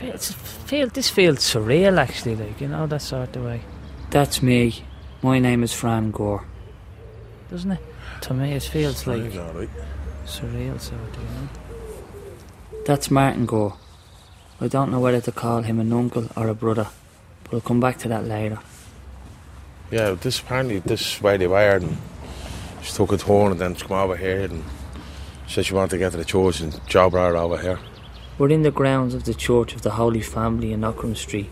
It's feel this feels surreal actually, like you know that sort of way, That's me. My name is Fran Gurr. doesn't it? To me, it feels like He's surreal sort of. You know? That's Martin Gurr. I don't know whether to call him an uncle or a brother, but I'll come back to that later. Yeah, this apparently this is where they were, and she took a turn and then she come over here and said she wanted to get to the church and job right over here. We're in the grounds of the Church of the Holy Family in Aughrim Street.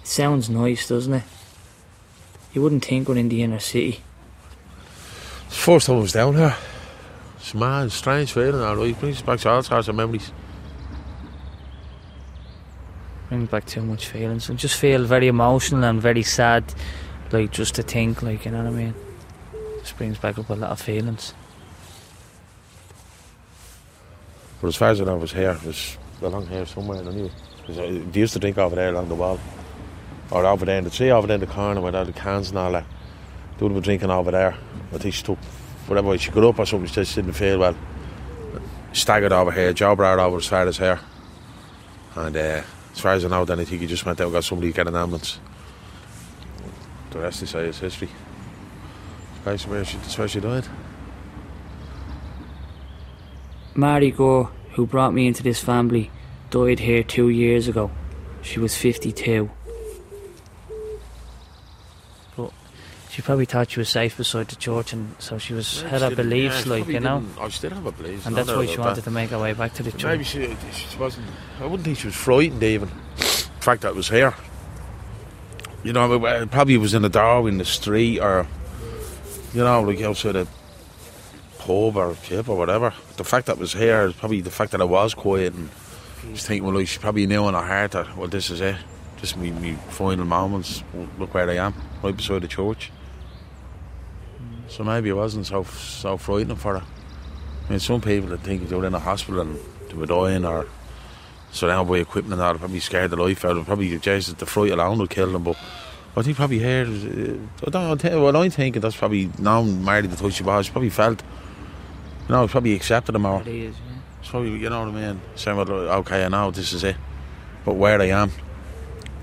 It sounds nice, doesn't it? You wouldn't think we're in the inner city. It's the first time I was down here. It's mad, strange feeling, all right. It brings back all sorts of memories. Brings back too much feelings I just feel very emotional and very sad, like just to think, like you know what I mean. Just brings back up a lot of feelings. But as far as I know, here. It was along here somewhere, anyway. 'Cause I- They used to drink over there along the wall. Or over there in the tree, over there in the corner where all the cans and all that. They would have been drinking over there. I think she took, whatever, she got up or something, she just didn't feel well. Staggered over here, job right over as far as hair. And uh, as far as I know, then I think he just went out and got somebody to get an ambulance. The rest, is history. That's where she, where she died. Mary Gurr, who brought me into this family, died here two years ago. She was 52. But She probably thought she was safe beside the church, and so she was had her beliefs, like you know, she did have her beliefs. and that's why she wanted that. to make her way back to the Maybe church. Maybe she, she wasn't. I wouldn't think she was frightened even. The fact that it was here. You know, it- it probably was in the door in the street or, you know, like outside a pub or pub or whatever. The fact that it was here probably the fact that I was quiet and just thinking, well, she probably knew in her heart that, well, this is it. Just me, me final moments. Look where I am, right beside the church. So maybe it wasn't so so frightening for her. I mean, some people that think they were in a hospital and they were dying or surrounded by equipment they're probably scared the life out of them. Probably, Jesus, the fright alone will kill them. But I think probably here, uh, I don't well, I'm thinking that's probably now married the touch was, she probably felt, you know, probably accepted them. It is, yeah. It's probably, you know what I mean? Saying, well, okay, I know this is it. But where I am,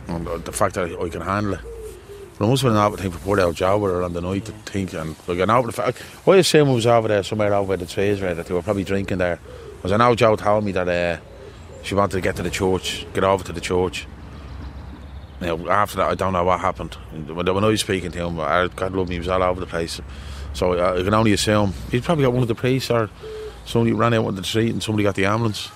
and the fact that I, I can handle it. But I must have been able to think for out job with her on the night to think and like I know the fact I assume it was over there somewhere over the trees right that they were probably drinking there. Because I know Joe told me that uh, she wanted to get to the church, get over to the church. Now after that I don't know what happened. When, when I was speaking to him, I, God love me, he was all over the place. So I, I can only assume he probably got one of the police or somebody ran out on the street and somebody got the ambulance.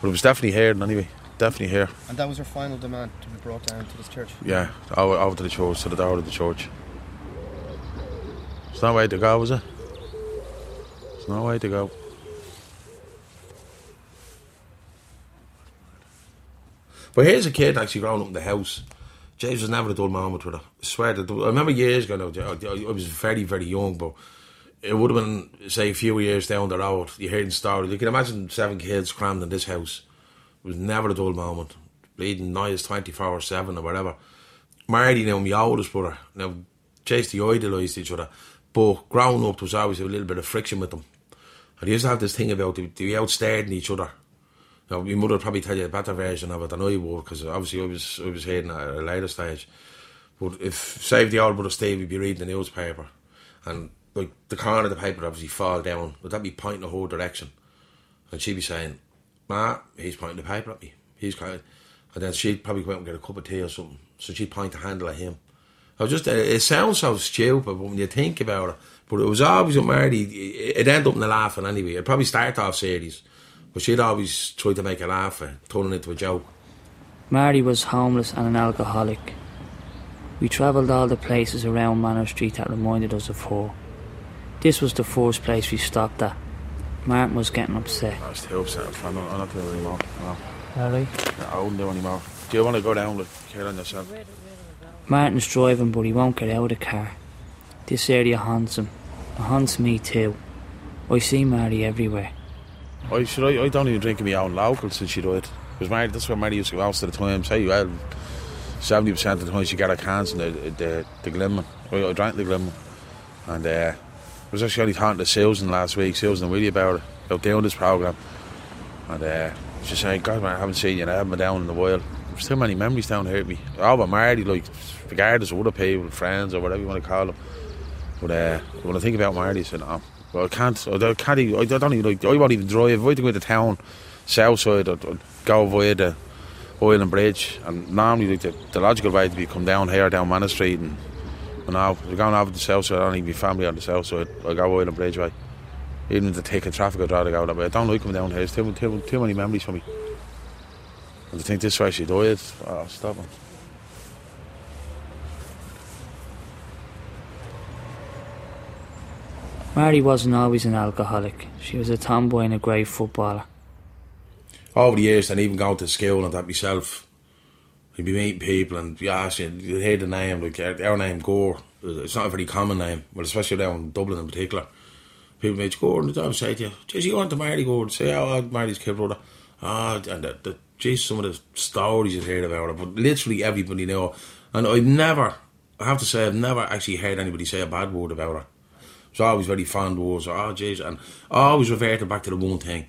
But it was definitely here anyway. Definitely here. And that was her final demand to be brought down to this church. Yeah, over, over to the church, to the door of the church. There's no way to go, is it? There's no way to go. But here's a kid actually growing up in the house. James was never a dull moment with her. I swear that I remember years ago. Now, I was very, very young, but it would have been say a few years down the road. You hearing stories. You can imagine seven kids crammed in this house. It was never a dull moment. Bleeding twenty four or seven or whatever. Marty now my oldest brother. Now Chase they idolised each other. But growing up there was always a little bit of friction with them. And they used to have this thing about they, they be out staring at each other. Now, my mother would probably tell you a better version of it than I would, because obviously I was I was hearing at a later stage. But if if the old brother Steve would be reading the newspaper, and like the corner of the paper would obviously fall down, would that be pointing in whole direction? And she'd be saying, "Ma, he's pointing the paper at me. He's kind," and then she'd probably go out and get a cup of tea or something. So she'd point the handle at him. I was just it sounds so stupid, but when you think about it, but it was always with Marty. It ended up in the laughing anyway. It probably started off serious. But she'd always try to make a laugh, uh, turn it into a joke. Mary was homeless and an alcoholic. We travelled all the places around Manor Street that reminded us of her. This was the first place we stopped at. Martin was getting upset. I was too upset. I'm not, I'm not doing it anymore. No, Alright. I wouldn't do it anymore. Do you want to go down with care on yourself? Martin's driving, but he won't get out of the car. This area haunts him. It haunts me too. I see Mary everywhere. I should. I, I don't even drink in my own local since she died. Because Mary, that's where Mary used to go most of the time. Say, well, seventy percent of the time she got her cans in the the, the Glimmer. I, I drank the Glimmer, and uh, I was actually only talking to Susan last week, Susan and Willie about it, about doing this program, and uh, Just saying, God, man, I haven't seen you, and I haven't been down in a while. There's too many memories down here with me. Oh, but Marty, like, regardless of other people, friends, or whatever you want to call them. But uh, when I think about Marty, I said, no, well, I can't, I can't even, I don't even, like, I won't even drive. I had to go into town, south side, I'd, I'd go via the Island Bridge. And normally, like, the, the logical way to be come down here, down Manor Street, and, and now, we're going over the south side, I don't even be family on the south side. I go Island Bridge way. Even the taking traffic, I'd rather go that way. I don't like coming down here. There's too, too, too many memories for me. And to think this way she died, oh, stop it. Mary wasn't always an alcoholic. She was a tomboy and a great footballer. Over the years, and even going to school and that myself, you'd be meeting people and you ask you, you'd hear the name, like our name, Gurr. It's not a very common name, but especially down in Dublin in particular. People meet Gurr and would say to you, geez, you want to marry Gordon? Say, oh, I'll marry kid brother. Ah, and the, the, geez, some of the stories you've heard about it, but literally everybody know. And I've never, I have to say, I've never actually heard anybody say a bad word about her. It's was very fond words, oh, ah, and I always reverted back to the one thing,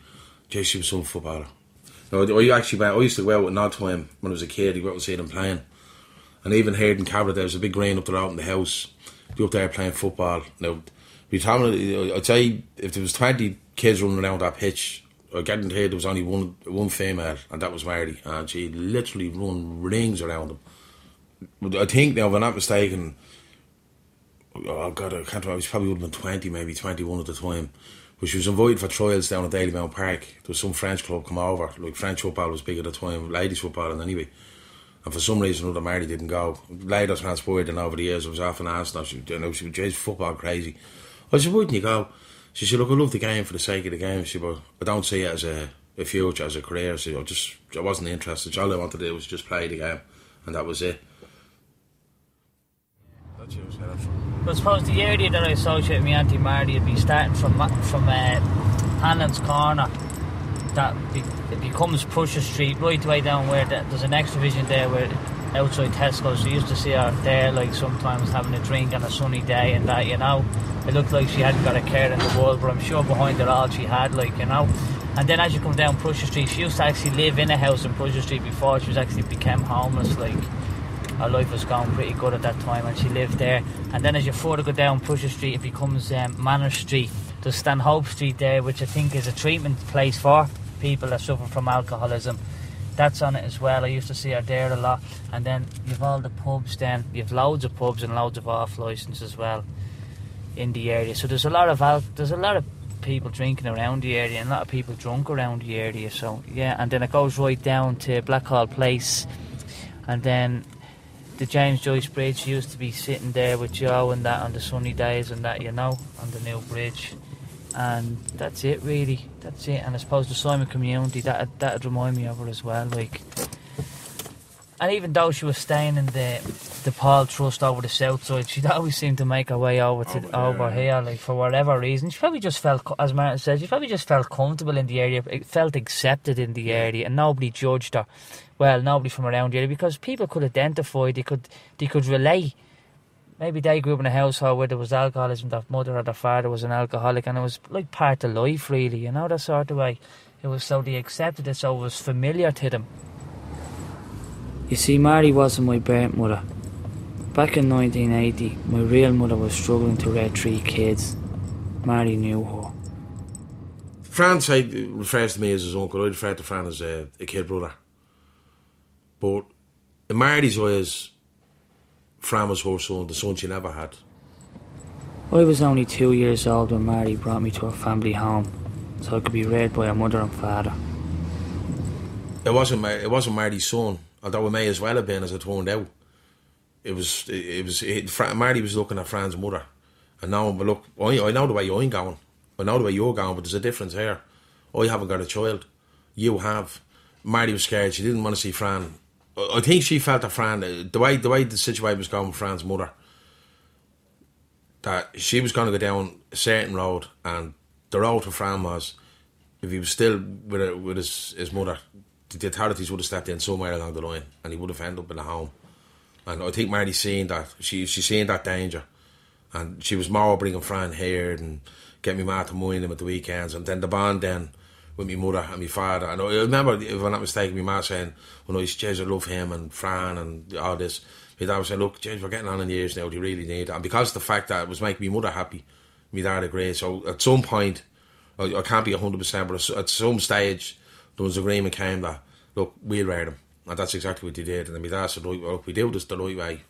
geez, she was some footballer. No, I actually went, I used to go out with Nod to him when I was a kid, go out and see them playing. And even here in Cabra, there was a big green up there out in the house. Be up there playing football. Now, be telling, I'd say if there was 20 kids running around that pitch, I guarantee there was only one one female, and that was Mary. and she literally run rings around them. I think now, if I'm not mistaken, oh God, I can't remember, she probably would have been 20, maybe 21 at the time. But she was invited for trials down at Dalymount Park. There was some French club come over, like French football was big at the time, ladies football, and anyway. And for some reason other, Marty didn't go. Later transpired, and over the years, I was often asked, now, she, you know, she was football crazy. I said, wouldn't you go? She said, look, I love the game for the sake of the game. She said, but I don't see it as a, a future, as a career. So I just, I wasn't interested. All I wanted to do was just play the game, and that was it. That's what I suppose the area that I associate with my Auntie Marty would be starting from from uh, Hanlon's Corner. That be, it becomes Prussia Street right the way down where the, there's an next there where outside Tesco's. We used to see her there like sometimes having a drink on a sunny day and that, you know. It looked like she hadn't got a care in the world, but I'm sure behind it all she had, like, you know. And then as you come down Prussia Street, she used to actually live in a house in Prussia Street before she was actually became homeless, like her life was going pretty good at that time and she lived there. And then as you further go down Prussia Street, it becomes um, Manor Street. There's Stanhope Street there, which I think is a treatment place for people that suffer from alcoholism. That's on it as well. I used to see her there a lot. And then you've all the pubs then. You've loads of pubs and loads of off licence as well in the area. So there's a lot of al- there's a lot of people drinking around the area and a lot of people drunk around the area. So yeah, and then it goes right down to Blackhall Place, and then the James Joyce Bridge she used to be sitting there with Joe and that on the sunny days and that you know on the new bridge, and that's it really. That's it. And I suppose the Simon community that that'd remind me of her as well. Like, and even though she was staying in the the Paul Trust over the south side, she'd always seem to make her way over to oh, Over over, here, like for whatever reason. She probably just felt, as Martin said, she probably just felt comfortable in the area, felt accepted in the area, and nobody judged her. Well, nobody from around here because people could identify, they could they could relate. Maybe they grew up in a household where there was alcoholism, their mother or their father was an alcoholic, and it was like part of life, really, you know, that sort of way. It was so they accepted it, so it was familiar to them. You see, Mary wasn't my birth mother. Back in 1980, my real mother was struggling to rear three kids. Mary knew her. Fran refers to me as his uncle. I refer to Fran as uh, a, a kid brother. But in Marty's was her son, the son she never had. I was only two years old when Marty brought me to her family home, so I could be reared by her mother and father. It wasn't Ma- it wasn't Marty's son, although it may as well have been, as it turned out. It was it, it was it, Fra- Marty was looking at Fran's mother, and now but look, I, I know the way you're going, I know the way you're going, but there's a difference here. I haven't got a child, you have. Marty was scared; she didn't want to see Fran. I, think she felt that Fran, uh, the way the way the situation was going with Fran's mother, that she was going to go down a certain road, and the road for Fran was, if he was still with her, with his his mother, the authorities would have stepped in somewhere along the line, and he would have ended up in a home. And I think Marty's seeing that she she's seeing that danger, and she was more bringing Fran here and get me mad to mind him at the weekends, and then the bond then with my mother and my father. And I remember, if I'm not mistaken, my ma saying, oh, when I was, Jez, I love him and Fran and all this. My dad was saying, look, James, we're getting on in years now, do you really need it? And because the fact that it was making my mother happy, my dad agreed. So at some point, I, can't be 100%, but at some stage, there was agreement came that, look, we'll wear them. And that's exactly what they did. And then my dad said, look, we do this the right way,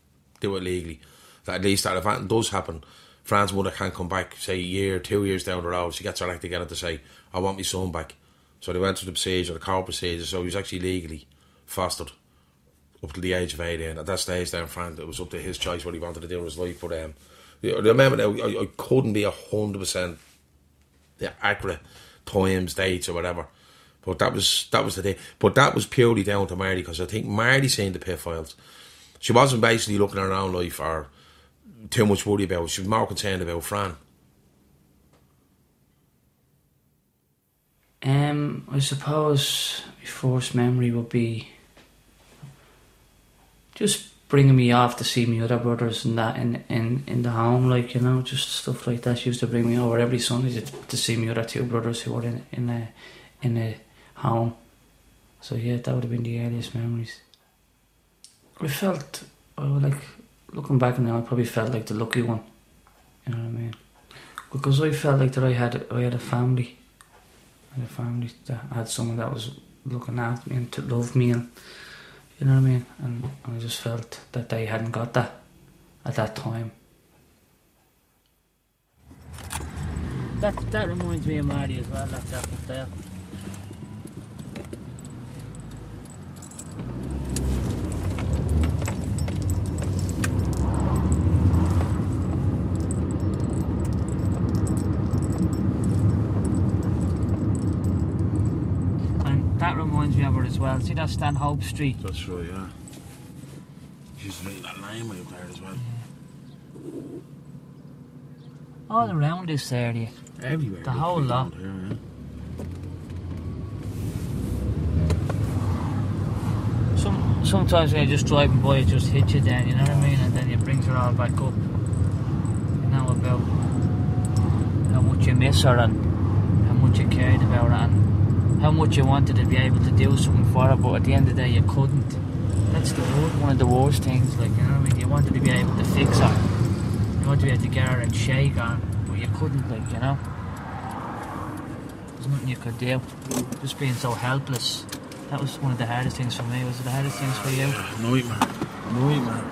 do it legally. That at least that that does happen, Fran's mother can't come back, say, a year, two years down the road. She gets her act together to say, I want my son back. So they went through the procedure, the court procedure, so he was actually legally fostered up to the age of 18. At that stage, then, Fran, it was up to his choice what he wanted to do in his life. But um, remember I, I couldn't be 100% accurate times, dates, or whatever. But that was that was the day. But that was purely down to Marty because I think Marty seen the pit files. She wasn't basically looking own life or too much worry about. She was more concerned about Fran. Um, I suppose my first memory would be just bringing me off to see my other brothers and that in, in, in the home, like, you know, just stuff like that. She used to bring me over every Sunday to, to see my other two brothers who were in, in a, in a home. So yeah, that would have been the earliest memories. I felt, oh, like, looking back now, I probably felt like the lucky one. You know what I mean? Because I felt like that I had, I had a family. I had a family that I had someone that was looking after me and to love me and you know what I mean? And, and I just felt that they hadn't got that at that time. That that reminds me of Marty as well. That that there. And that reminds me of her as well. See that Stanhope Street? That's right, yeah. She's really that lame up there as well. All around this area. Everywhere. The whole lot. Here, yeah. Some sometimes when you're just driving by, it just hits you down. You know what I mean? And then it brings her all back up. You know about how much you miss her and how much you cared about her and how much you wanted to be able to do something for her, but at the end of the day, you couldn't. That's the one of the worst things. Like you know what I mean? You wanted to be able to fix her. You wanted to be able to get her and shake her, but you couldn't. Like you know. There's nothing you could do. Just being so helpless. That was one of the hardest things for me. Was it the hardest things for you? No, Nightmare. Nightmare.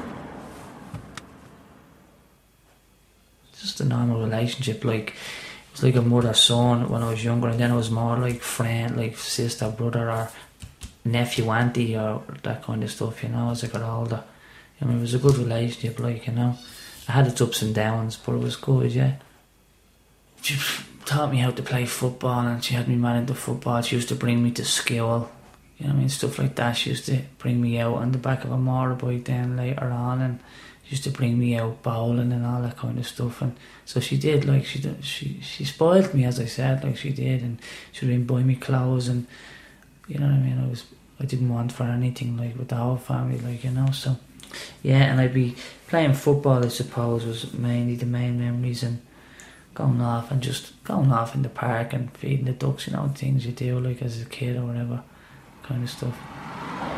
It's just a normal relationship. Like it was like a mother son when I was younger, and then it was more like friend, like sister, brother, or nephew, auntie, or that kind of stuff. You know, as I got older, I mean, it was a good relationship. Like you know, I had its ups and downs, but it was good. Yeah. She taught me how to play football, and she had me man into football. She used to bring me to school. You know I mean? Stuff like that. She used to bring me out on the back of a motorbike then later on and used to bring me out bowling and all that kind of stuff. And so she did like she she she spoiled me as I said like she did. And she even buy me clothes and you know what I mean? I was I didn't want for anything like with the whole family like you know? So yeah and I'd be playing football I suppose was mainly the main memories and going off and just going off in the park and feeding the ducks you know things you do like as a kid or whatever kind of stuff.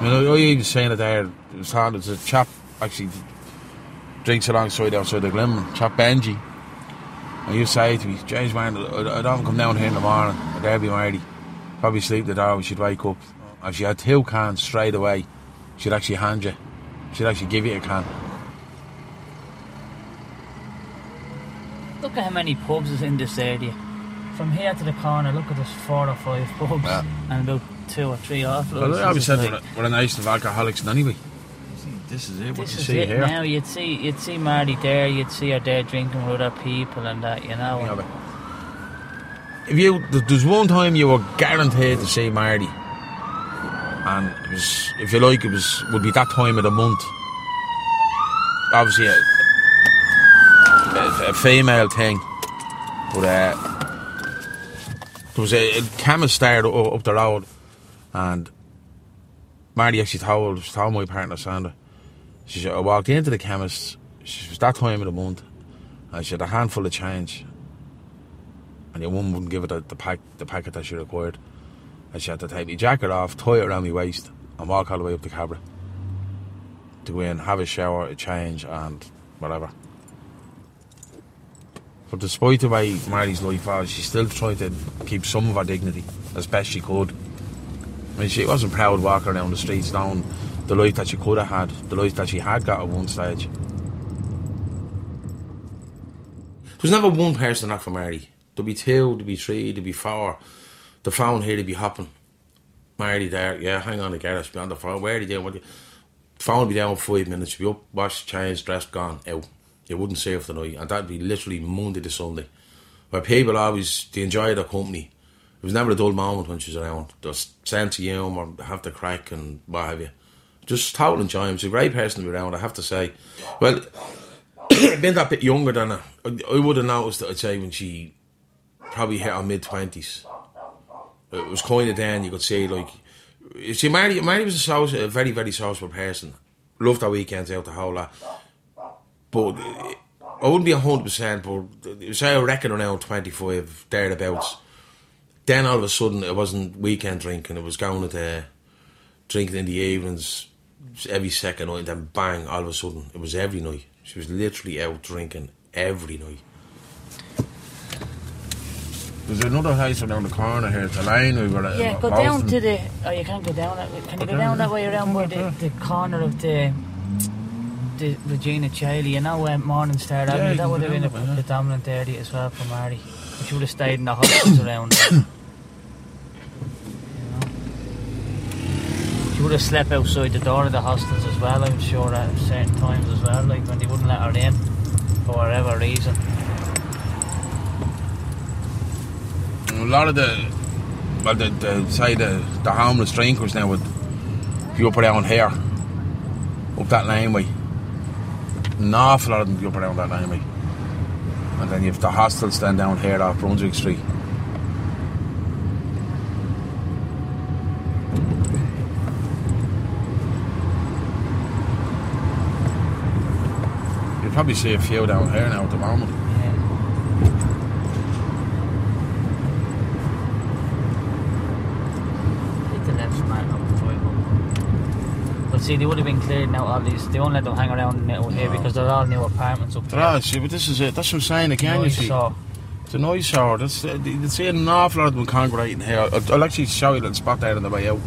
You know, I even saying it there, it hard. There's a chap actually drinks alongside outside the Glen, chap Benji. And you say to me, James, man, I, don't come down here in the morning, there'll be Marty. Probably sleep the door when she'd wake up. If she had two cans straight away, she'd actually hand you. She'd actually give you a can. Look at how many pubs is in this area. From here to the corner, look at there's four or five pubs Yeah. and about two or three offloads. Well, I always said a- we're a nation of alcoholics anyway. This is it, what this you see here. now. You'd see, you'd see Marty there. You'd see her there drinking with other people and that. You know. If you th- there's one time you were guaranteed to see Marty, and it was, if you like, it was would be that time of the month. Obviously, a, a, a female thing, but uh, there was a, a chemist there u- up the road, and Marty actually told told my partner Sandra. She said, oh, I walked into the chemist. She was that time of the month, and she had a handful of change and the woman wouldn't give her the, the pack the packet that she required. and she had to take my jacket off, tie it around my waist, and walk all the way up to Cabra to go in, have a shower, a change, and whatever. But despite the way Mary's life was, she still tried to keep some of her dignity as best she could. I mean, she wasn't proud walking around the streets knowing the life that she could have had, the life that she had got at one stage. There was never one person for Mary. There'd be two, there'd be three, there'd be four. The phone here, they'd be hopping. Mary there, yeah, hang on, the garage, be on the phone. Where are you doing? What are you? Phone would be down five minutes, be up, washed, changed, dressed, gone, out. You wouldn't for the night, and that'd be literally Monday to Sunday. Where people always, they enjoy their company. It was never a dull moment when she was around. Just sense of humour, have the crack, and what have you. Just total enjoyment. She's a great person to be around, I have to say. Well, being that bit younger than her, I, would have noticed that I'd say when she probably hit her mid twenties. It was kind of then you could see like, see, Mary, Mary was a, social, a very very sociable person. Loved her weekends out the whole lot, but I wouldn't be hundred percent. But say I reckon around twenty five thereabouts. Then all of a sudden it wasn't weekend drinking; it was going to the drinking in the evenings every second night. And then bang, all of a sudden it was every night. She was literally out drinking every night. There's another house around the corner here. It's a line we were at. Yeah, go down to the. Oh, you can't go down that way. Can you go down that way around where the, the corner of the. The Regina Coeli, you know, um, Morning Star Yeah, Avenue, that can would go have been a down that way, yeah. predominant area as well for Mary. She would have stayed in the hostels around there. You know? She would have slept outside the door of the hostels as well, I'm sure, at certain times as well, like when they wouldn't let her in for whatever reason. A lot of the, well, the, the say the, the homeless drinkers now would be up around here, up that laneway. An awful lot of them be up around that laneway. And then you have the hostels then down here off Brunswick Street. Probably see a few down here now at the moment. Yeah. Hit the left man up the driveway. But see, they would have been cleared now, all these. They won't let them hang around out here because they're all new apartments up there. Ah, see, but this is it. That's what I'm saying again. You see, saw. it's a noise shower. That's uh, you can see an awful lot of them congregating here. I'll, I'll actually show you a little spot there on the way out.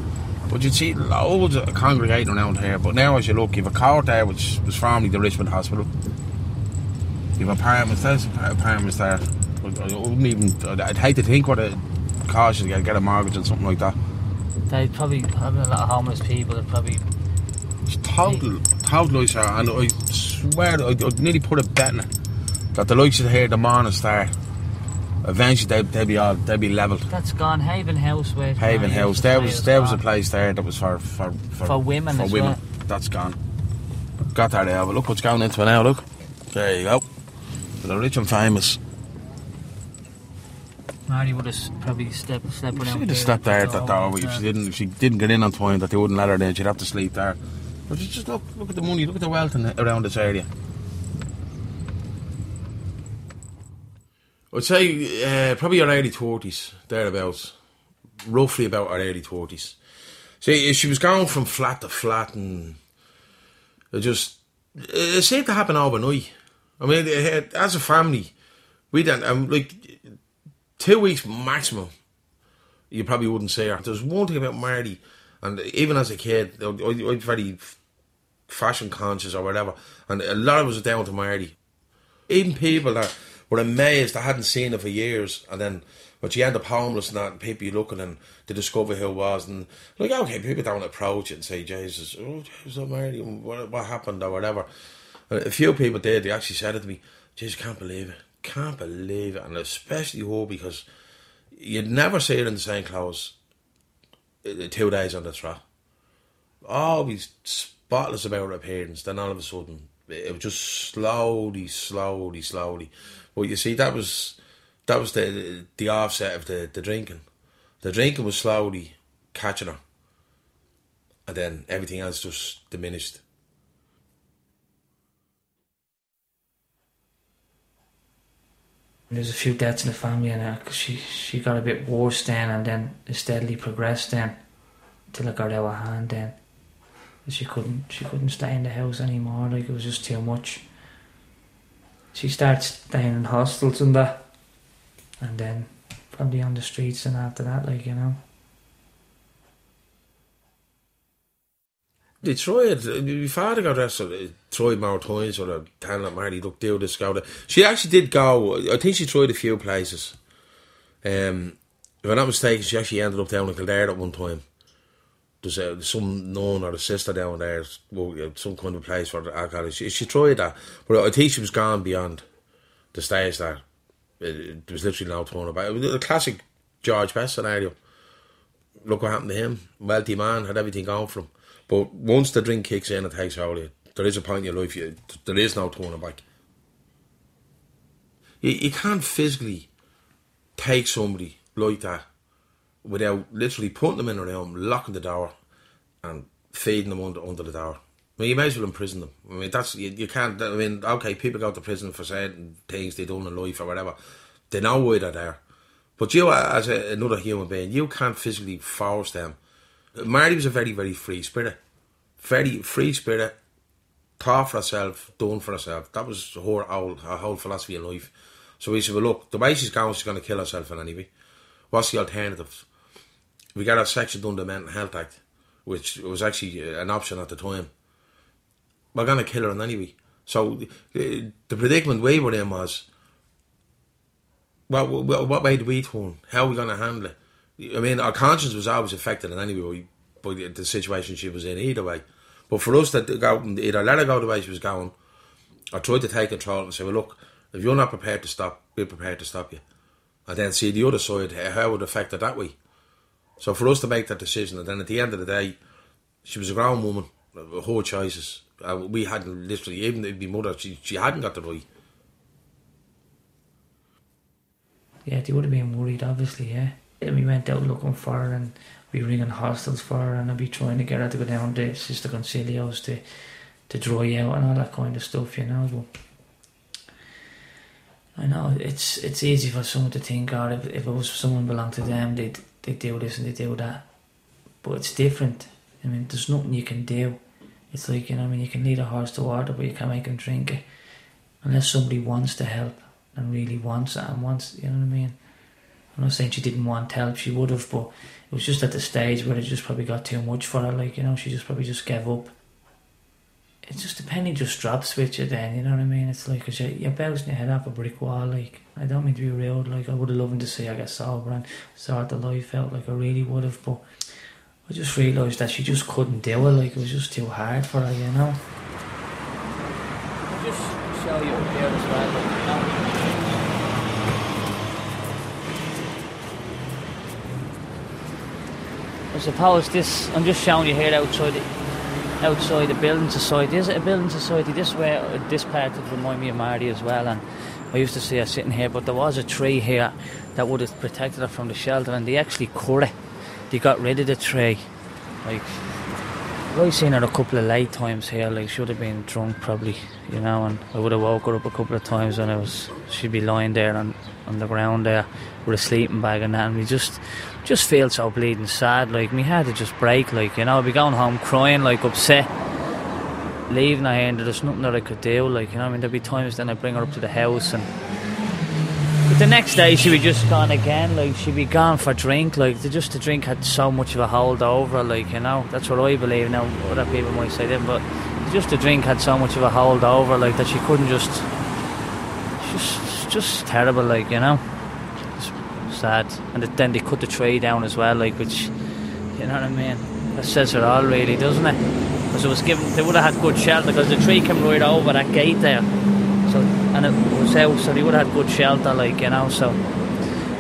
But you'd see loads of congregating around here. But now, as you look, you've a court there, which was formerly the Richmond Hospital. You've apartments. There's apart- apartments there. But I wouldn't even. I'd hate to think what it costs you to get, get a mortgage and something like that. They probably having a lot of homeless people. That probably It's total, total noise shower. And I swear, I'd, nearly put a bet in it that the likes of here, the Morning Star, eventually they'd, they'd be all, they'd be levelled. that's gone. Haven House, where Haven House. There was there was a place there that was for for for, For women For women. well. That's gone. Got that there, but look what's going into it now. Look, there you go. The rich and famous. Mary would have probably stepped slept around. She'd have slept there at that door. If she didn't, if she didn't get in on time, that they wouldn't let her in. She'd have to sleep there. But just just look, look at the money. Look at the wealth in, around this area. I'd say uh, probably our early twenties, thereabouts, roughly about our early twenties. See, she was going from flat to flat, and it just it seemed to happen overnight. I mean, it- as a family, we didn't um, like two weeks maximum. You probably wouldn't say her. There's one thing about Marty, and even as a kid, I, was very fashion conscious or whatever, and a lot of it was down to Marty. Even people that were amazed I hadn't seen her for years, and then but she ended up homeless and that, and people you looking and they discover who it was, and like okay, people don't approach and say, Jesus, oh, Jesus, oh, Marty, what, what happened or whatever. A few people did. They actually said it to me. Jesus, can't believe it. Can't believe it, and especially her because you'd never see her in the same clothes uh, two days on the trot. Always spotless about her appearance. Then all of a sudden, it was just slowly, slowly, slowly. But you see, that was that was the the offset of the, the drinking. The drinking was slowly catching her, and then everything else just diminished. There's a few deaths in the family and uh, she she got a bit worse then and then it steadily progressed then till it got out of hand then. And She couldn't she couldn't stay in the house anymore, like it was just too much. She started staying in hostels and that and then probably on the streets and after that, like, you know. They tried. My father got arrested. uh, Tried more times with her telling that Marty, look, do this, there. She actually did go. I think she tried a few places. Um, if I'm not mistaken, she actually ended up down in Kildare at one time. There's uh, some known or a sister down there, well, some kind of place for alcohol. She, she tried that, but I think she was gone beyond the stage that there was literally no turning back. It was a classic George Best scenario. Look what happened to him. Wealthy man, had everything going for him. But once the drink kicks in, it takes of you. There is a point in your life, you, there is no turning back. You, you can't physically take somebody like that without literally putting them in a room, locking the door, and feeding them under, under the door. I mean, you may as well imprison them. I mean, that's you, you can't. I mean, okay, people go to prison for certain things they done in life or whatever. They know why they're there. But you, as a, another human being, you can't physically force them. Marty was a very, very free spirit. Very free spirit. Thought for herself, done for herself. That was her whole, her whole philosophy in life. So we said, well, look, the way she's going, she's going to kill herself in any way. What's the alternatives? We got our section done the Mental Health Act, which was actually uh, an option at the time. We're going to kill her in any way. So uh, the predicament we were in was, what, what, what way do we turn? How are we going to handle it? I mean, our conscience was always affected in any way by the, situation she was in either way. But for us to go either let her go the way she was going, or try to take control and say, well, look, if you're not prepared to stop, we're prepared to stop you. And then see the other side, how it would affect it that way. So for us to make that decision, and then at the end of the day, she was a grown woman, her choices. Uh, we hadn't literally, even if mother, she, she hadn't got the right. Yeah, they would have been worried, obviously, yeah. And we went out looking for her and we ringing hostels for her and I'd be trying to get her to go down to Sister Consilio's to, to dry out and all that kind of stuff, you know. But I know it's it's easy for someone to think, God, if, if it was someone belonged to them, they'd, they'd do this and they'd do that. But it's different. I mean, there's nothing you can do. It's like, you know, I mean, you can lead a horse to water, but you can't make him drink it. Unless somebody wants to help and really wants it and wants, you know what I mean? I'm not saying she didn't want help, she would have, but it was just at the stage where it just probably got too much for her, like, you know, she just probably just gave up. It's just the penny just drops with you then, you know what I mean? It's like, 'cause you, you're bouncing your head off a brick wall, like, I don't mean to be rude, like, I would have loved to see her get sober and sort the life out, like, I really would have, but I just realised that she just couldn't do it, like, it was just too hard for her, you know? I'll just show you here as well, like, suppose this, I'm just showing you here outside the, outside the building society. Is it a building society? This way, this part would remind me of Marty as well. And I used to see her sitting here, but there was a tree here that would have protected her from the shelter, and they actually cut it. They got rid of the tree. Like, I've seen her a couple of late times here. Like, she would have been drunk probably, you know. And I would have woke her up a couple of times, and I was she'd be lying there on on the ground there with a sleeping bag and that. And we just just feel so bleeding sad. Like, me heart to just break. Like, you know, I'd be going home crying, like upset leaving her here and there's nothing that I could do, like, you know, I mean, there'd be times then I'd bring her up to the house and but the next day she'd be just gone again, like, she'd be gone for drink, like, just the drink had so much of a hold over like, you know, that's what I believe now, other people might say that, but just the drink had so much of a hold over like, that she couldn't just, just, just terrible, like, you know, it's sad, and then they cut the tree down as well, like, which, you know what I mean, that says it all, really, doesn't it? because it was given they would have had good shelter because the tree came right over that gate there and it was out so they would have had good shelter like you know so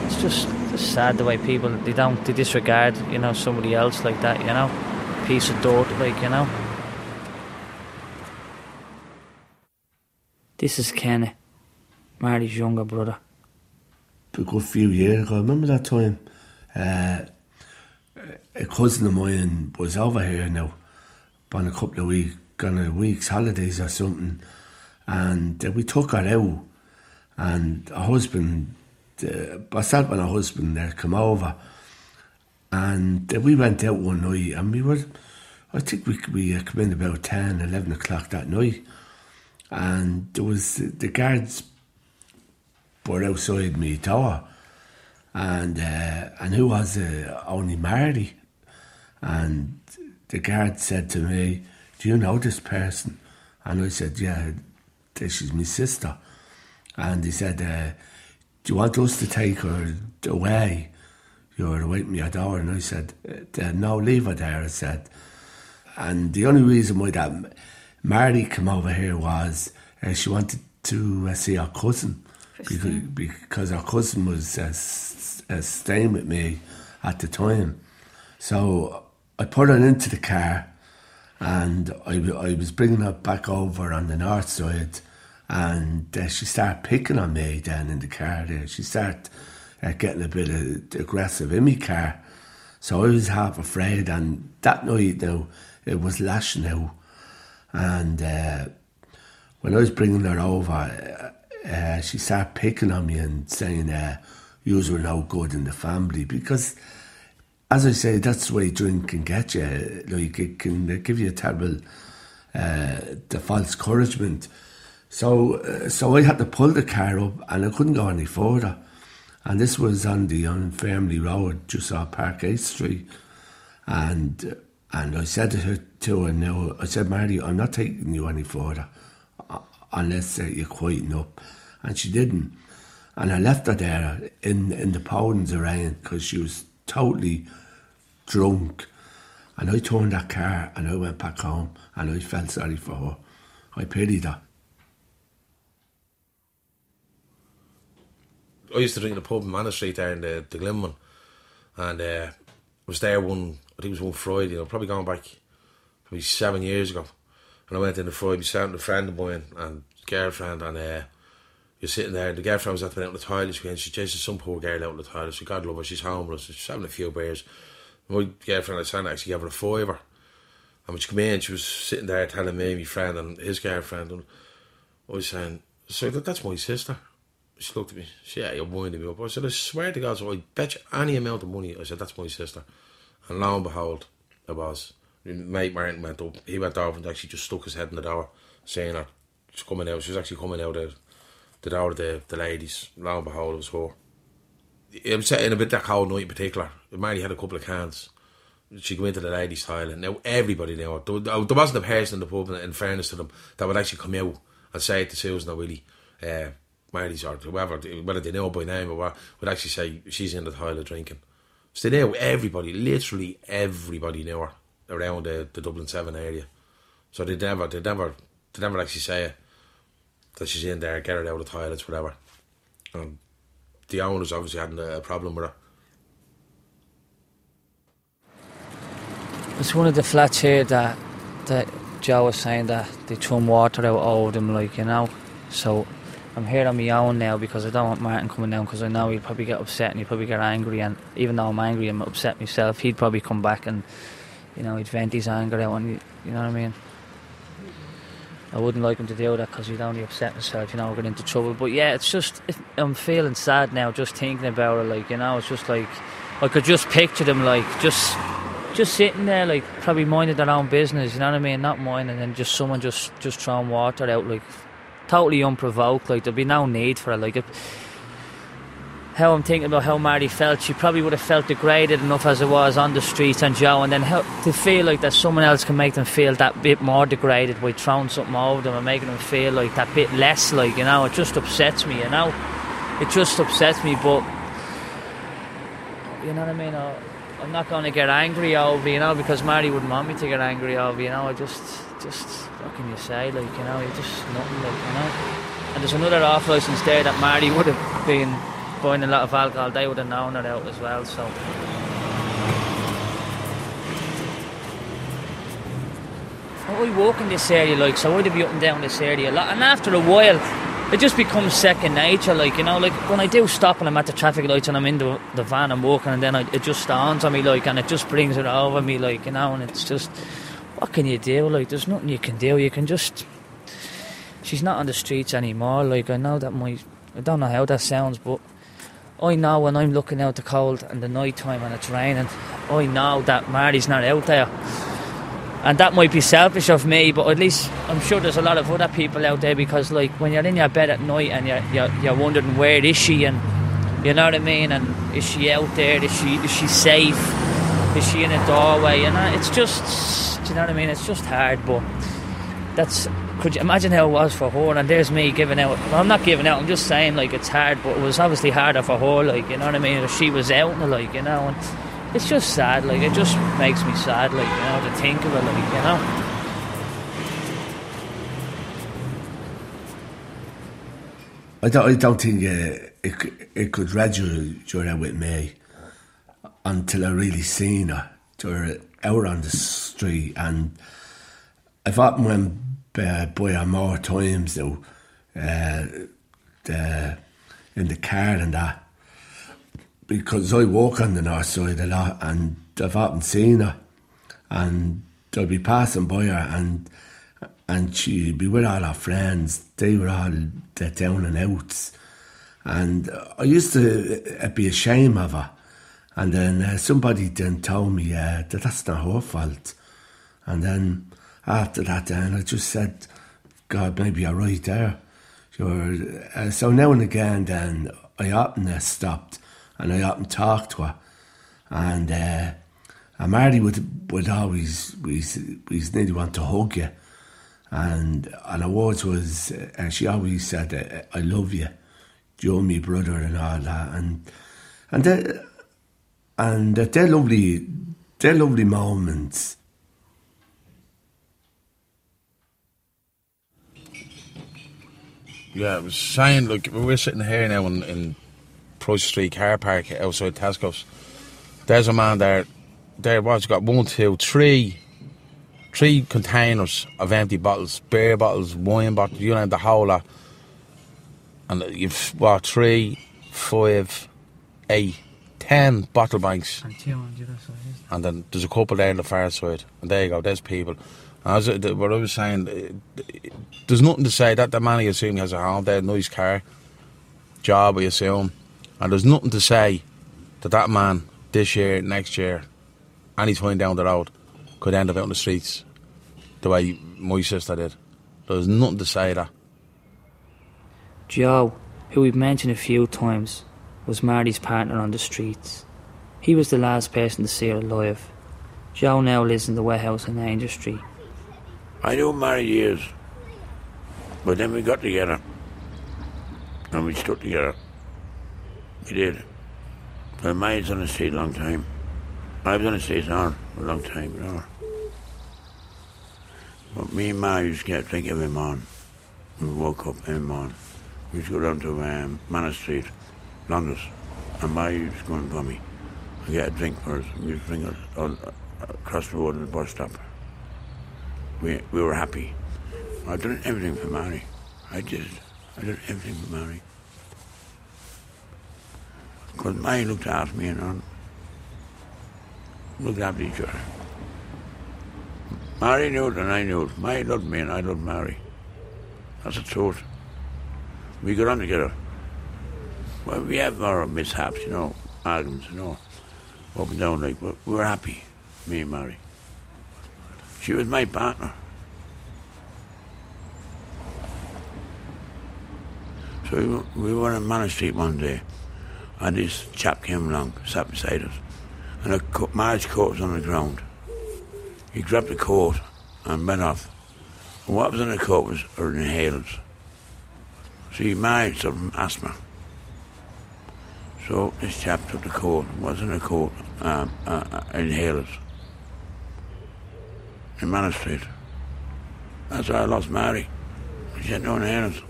it's just, sad the way people they don't they disregard you know somebody else like that you know piece of dirt like you know This is Kenny, Marty's younger brother. a good few years ago. I remember that time. Uh, a cousin of mine was over here now on a couple of week, on a week's holidays or something, and uh, we took her out, and her husband, uh, myself and her husband, there come over, and uh, we went out one night, and we were, I think we we uh, come in about 10, 11 o'clock that night, and there was the guards were outside me tower, and uh, and who was uh, only Marty, and the guard said to me, "Do you know this person?" And I said, "Yeah, this is my sister." And he said, uh, "Do you want us to take her away? You're awaiting me at door." And I said, uh, "No, leave her there." I said, and the only reason why that Marty came over here was uh, she wanted to uh, see her cousin because, because her cousin was uh, s- uh, staying with me at the time. So I put her into the car and I, I was bringing her back over on the north side and uh, she started picking on me then in the car there. She started uh, getting a bit aggressive in my car. So I was half afraid and that night now it was lashing out and uh, when I was bringing her over uh, uh, she started picking on me and saying uh, you were no good in the family because as I say, that's the way drink can get you. Like it can give you a terrible, uh, the false encouragement. So, uh, so I had to pull the car up, and I couldn't go any further. And this was on the Infirmary Road, just off Park Street. And and I said to her, to her now, I said, Mary, I'm not taking you any further uh, unless uh, you quieten up. And she didn't. And I left her there in in the pounds around because she was totally drunk. And I turned that car and I went back home and I felt sorry for her. I pitied her. I used to drink in the pub in Manor Street there in the, the Glenman. And uh, was there one, I think it was one Friday, you know, probably going back probably seven years ago. And I went in the Friday, sat with a friend of mine and girlfriend, and uh, you're sitting there, and the girlfriend was at the out in the toilet. She she's just some poor girl out in the toilet. She God love her, she's homeless, she's having a few beers. My girlfriend, I said, actually gave her a fiver. And when she came in, she was sitting there telling me, my friend, and his girlfriend, and I was saying, so that, that's my sister. She looked at me, she, yeah, you're winding me up. I said, I swear to God, so I bet you any amount of money. I said, that's my sister. And lo and behold, it was. Mate Martin went up, he went over and actually just stuck his head in the door, saying that she's coming out, she was actually coming out of the door of the, the ladies. Lo and behold, it was her. Was in a bit that cold night in particular. Mary had a couple of cans. She go into the ladies' toilet. Now everybody knew it. There, there wasn't a person in the pub, in fairness to them, that would actually come out and say it to Susan or Willie, uh, Mary's or whoever, whether they know by name or what, would actually say she's in the toilet drinking. So they knew everybody, literally everybody knew her around the, the Dublin Seven area. So they never, they never, they never actually say it, that she's in there, get her out of the toilets, whatever. And the owners obviously had a problem with her. It's one of the flats here that that Joe was saying that they throw water out over them, like you know. So I'm here on my own now because I don't want Martin coming down because I know he'd probably get upset and he'd probably get angry. And even though I'm angry, I'm upset myself. He'd probably come back and you know he'd vent his anger out, and you know what I mean. I wouldn't like him to do that because he'd only upset himself, you know, get into trouble. But yeah, it's just it, I'm feeling sad now just thinking about it. Like you know, it's just like I could just picture them like just just sitting there, like probably minding their own business. You know what I mean? Not minding, and then just someone just just throwing water out, like totally unprovoked. Like there'd be no need for it. Like it, how I'm thinking about how Marty felt, she probably would have felt degraded enough as it was on the streets and Joe, and then how, to feel like that someone else can make them feel that bit more degraded by throwing something over them and making them feel like that bit less. Like you know, it just upsets me. You know, it just upsets me. But you know what I mean? I, I'm not going to get angry over, you know, because Marty wouldn't want me to get angry over, you know. I just, just, what can you say? Like, you know, you just nothing, like, you know. And there's another off license there that Marty would have been buying a lot of alcohol. They would have known it out as well. So. I walk in this area, like, so I'd be up and down this area a lot. And after a while, it just becomes second nature, like you know, like when I do stop and I'm at the traffic lights and I'm in the, the van and walking, and then I, it just dawns on me, like, and it just brings it over me, like you know, and it's just, what can you do? Like, there's nothing you can do. You can just, she's not on the streets anymore. Like I know that my I don't know how that sounds, but I know when I'm looking out the cold and the night time and it's raining, I know that Marty's not out there. And that might be selfish of me, but at least I'm sure there's a lot of other people out there because, like, when you're in your bed at night and you're, you're, you're wondering where is she and you know what I mean, and is she out there? Is she is she safe? Is she in a doorway? And uh, it's just, you know what I mean? It's just hard, but that's could you imagine how it was for her? And there's me giving out. Well, I'm not giving out. I'm just saying like it's hard, but it was obviously harder for her. Like you know what I mean? If she was out and like you know, and it's just sad. Like it just makes me sad. Like you know to think of it. Like you know. I don't, I don't think uh, it, it could register with me until I really seen her. Her out on the street, and if I've often went uh, by her more times now, uh, the, in the car and that, because I walk on the north side a lot, and I've often seen her, and I'll be passing by her, and and she'd be with all her friends. They were all the down and outs. And I used to uh, be ashamed of her. And then uh, somebody then told me uh, that that's not her fault. And then after that, then I just said, God, maybe you're right there. Sure. Uh, so now and again, then I often stopped and I often talked to her. And uh, and Marty would would always we we nearly want to hug you, and and her words was uh, she always said uh, I love you, you're my brother and all that, and and they, and uh, they're lovely, they're lovely moments. Yeah, I was saying, look, we're sitting here now in, in Prussia Street car park outside Tesco's. There's a man there. There was got one, two, three, three containers of empty bottles, beer bottles, wine bottles, you know, the whole lot. And you've what three, five, eight, ten bottle banks, And two on the other side. and then there's a couple there on the far side. And there you go, there's people. As I- what I was saying, uh, there's nothing to say that the man I assume has a home there, nice car, job I assume, and there's nothing to say that that man this year, next year, any time down the road, could end up out in the streets the way my sister did. There's nothing to say that. Joe, who we've mentioned a few times, was Marty's partner on the streets. He was the last person to see her alive. Joe now lives in the warehouse in Angel Street. I knew Mary years, but then we got together and we stuck together. We did. But Mary's on the street a long time. I was on the street on a long time, you know. But me and Mary used to get a drink every morning. We woke up every morning. We used to go down to um, Manor Street, London, and Mary used to go and for me and get a drink for us. We used to drink all across the road at the bus stop we, we were happy. I did everything for Mary. I did. I did everything for Mary. Because Mary looked after me and on. Looked after each other. Mary knew it and I knew it. Mary loved me and I loved Mary. That's the truth. We got on together. Well, we have our mishaps, you know, arguments, you know, up and down, like, but we were happy, me and Mary. She was my partner. So we were, we were on Manor Street one day, and this chap came along, sat beside us, and a Marge coat was on the ground. He grabbed the coat and went off. And what was in the coat was her inhalers. See, Marge suffered from asthma. So this chap took the coat, what's in the coat? Um, uh, uh, inhalers in Manor Street. That's how I lost Mary. She had no inheritance.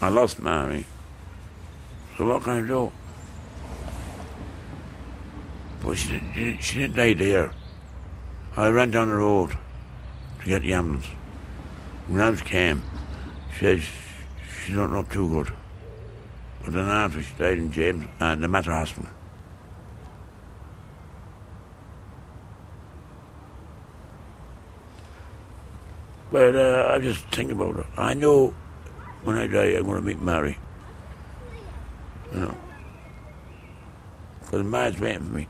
I lost Mary. So what can I do? But she didn't, she didn't, die there. I ran down the road to get the ambulance. When ambulance came, she said she don't look too good. But then after she died in James, uh, the Mater Hospital. But uh, I just think about it. I know when I die, I'm going to meet Mary. You know. Because Mary's waiting for me.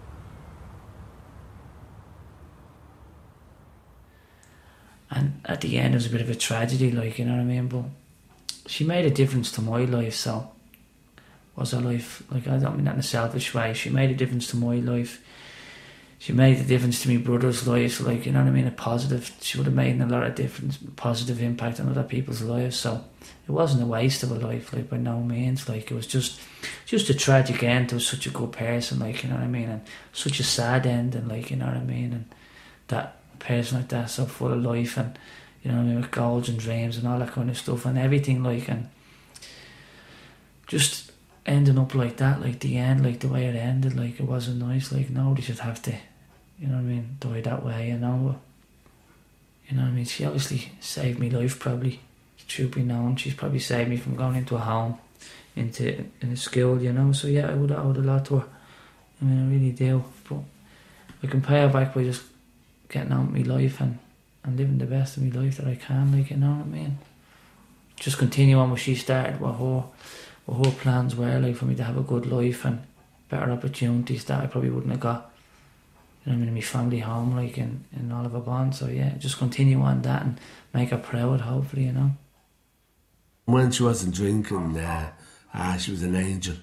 And at the end, it was a bit of a tragedy, like, you know what I mean? But she made a difference to my life, so was her life, like, I don't mean that in a selfish way. She made a difference to my life. She made a difference to me brother's life, like, you know what I mean? A positive, she would have made a lot of difference, positive impact on other people's lives, so it wasn't a waste of a life, like, by no means. Like, it was just, just a tragic end to such a good person, like, you know what I mean? And such a sad end, and like, you know what I mean? And that person like that, so full of life and you know, what I mean, with goals and dreams and all that kind of stuff and everything like and just ending up like that, like the end, like the way it ended, like it wasn't nice, like nobody should have to you know what I mean, die that way, you know. You know what I mean? She obviously saved me life probably. Should be known. She's probably saved me from going into a home, into in a school, you know. So yeah, I would have owed a lot to her. I mean I really do. But I can pay her back by just getting on with my life and, and living the best of my life that I can, like, you know what I mean? Just continue on what she started, what her, what her plans were, like, for me to have a good life and better opportunities that I probably wouldn't have got. You know I mean, in my family home, like, in, in Oliver Bond. So, yeah, just continue on that and make her proud, hopefully, you know. When she wasn't drinking, uh, ah, she was an angel.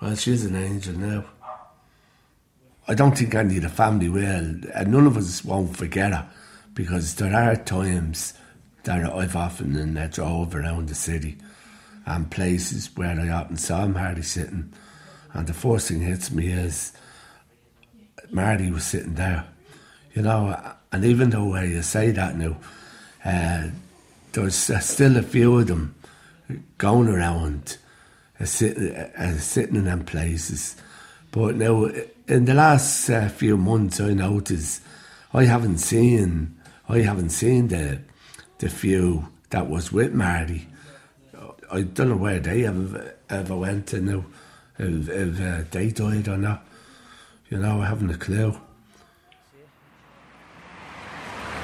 Well, she's an angel now. I don't think any of the family will, and none of us won't forget her because there are times that I've often uh, drove around the city and places where I often saw Marty sitting, and the first thing hits me is Marty was sitting there, you know. And even though you say that now, uh, there's uh, still a few of them going around, uh, sit, uh, sitting in them places. But now in the last uh, few months, I noticed I haven't seen I haven't seen the the few that was with Marty. I don't know where they ever ever went and if, if uh, they died or not. You know, I haven't a clue.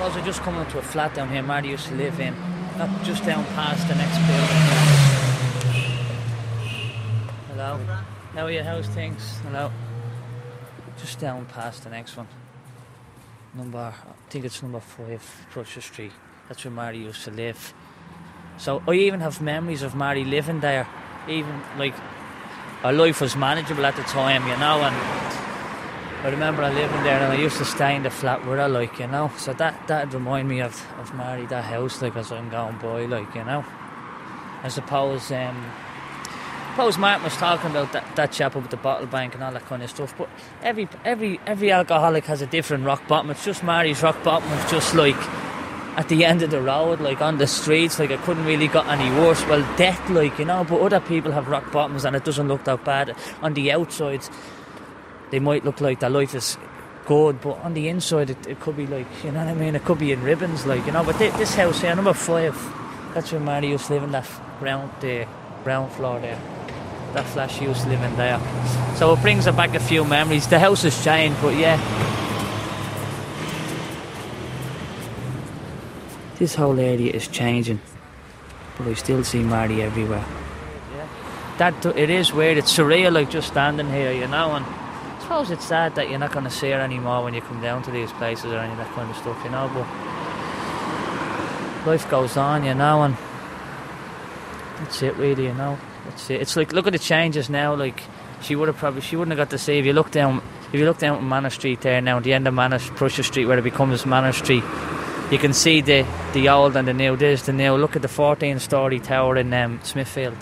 We're just coming to a flat down here Marty used to live in, not just down past the next building. Hello. How are your house things? Hello. Just down past the next one. Number, I think it's number five, Prussia Street. That's where Marty used to live. So I even have memories of Marty living there. Even like our life was manageable at the time, you know, and I remember I living there and I used to stay in the flat with her, like, you know. So that that'd remind me of, of Mary, that house, like as I'm going by, like, you know. I suppose um I suppose Martin was talking about that, that chap at the bottle bank and all that kind of stuff, but every every every alcoholic has a different rock bottom. It's just Mary's rock bottom was just like at the end of the road, like on the streets, like I couldn't really got any worse. Well, death, like you know, but other people have rock bottoms and it doesn't look that bad. On the outside, they might look like their life is good, but on the inside, it, it could be like you know what I mean. It could be in ribbons, like you know. But th- this house here, number five, that's where Mary used to live in that ground, the ground floor there. That flat she used in there. So it brings back a few memories. The house has changed, but yeah. This whole area is changing, but I still see Marty everywhere. Yeah. That it is weird. It's surreal, like just standing here, you know. And I suppose it's sad that you're not going to see her anymore when you come down to these places or any of that kind of stuff, you know. But life goes on, you know, and that's it, really, you know. That's it. It's like look at the changes now. Like she would have probably she wouldn't have got to see if you look down if you look down Manor Street there now, at the end of Manor Prussia Street where it becomes Manor Street. You can see the the old and the new. There's the new. Look at the 14 story tower in um, Smithfield,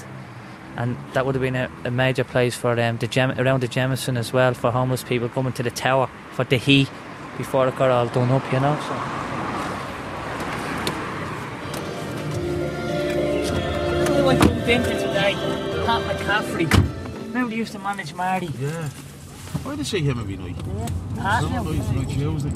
and that would have been a, a major place for um, the Gem- around the Jameson as well for homeless people coming to the tower for the heat before it got all done up. You know. So. I went to today. Pat McCaffrey. Remember, he used to manage Marty. Yeah. Why did say him every night? Pat No, now. night, night Tuesday.